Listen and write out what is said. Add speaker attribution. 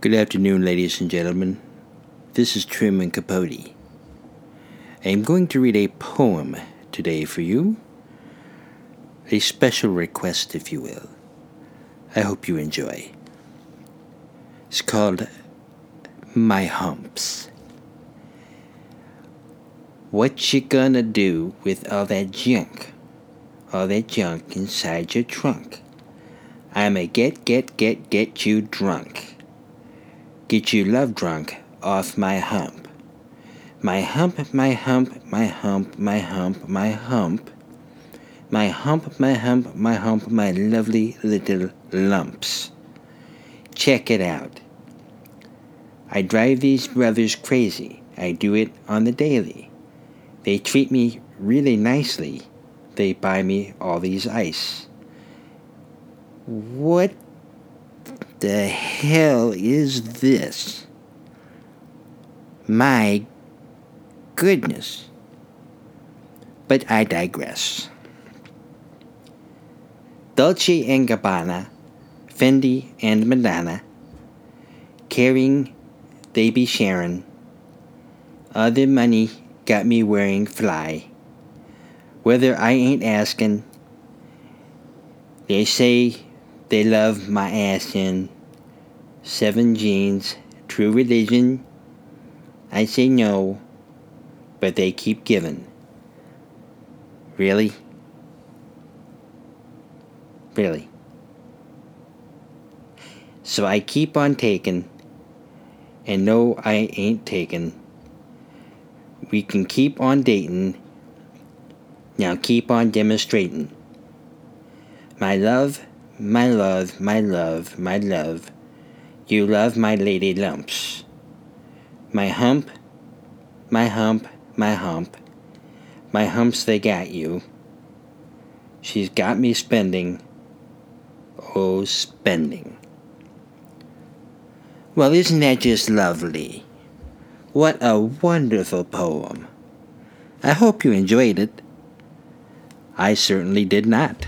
Speaker 1: Good afternoon, ladies and gentlemen. This is Truman Capote. I'm going to read a poem today for you. A special request, if you will. I hope you enjoy. It's called My Humps. What you gonna do with all that junk? All that junk inside your trunk? I'ma get, get, get, get you drunk. Get you love drunk off my hump. My hump, my hump, my hump, my hump, my hump. My hump, my hump, my hump, my lovely little lumps. Check it out. I drive these brothers crazy. I do it on the daily. They treat me really nicely. They buy me all these ice. What the hell is this? My goodness. But I digress. Dolce and Gabbana, Fendi and Madonna, Karan be sharing. Other money got me wearing fly. Whether I ain't asking, they say they love my ass in seven jeans, true religion. I say no, but they keep giving. Really? Really? So I keep on taking, and no, I ain't taking. We can keep on dating. Now keep on demonstrating. My love, my love, my love, my love, you love my lady lumps. My hump, my hump, my hump, my humps they got you. She's got me spending, oh, spending. Well, isn't that just lovely? What a wonderful poem. I hope you enjoyed it. I certainly did not.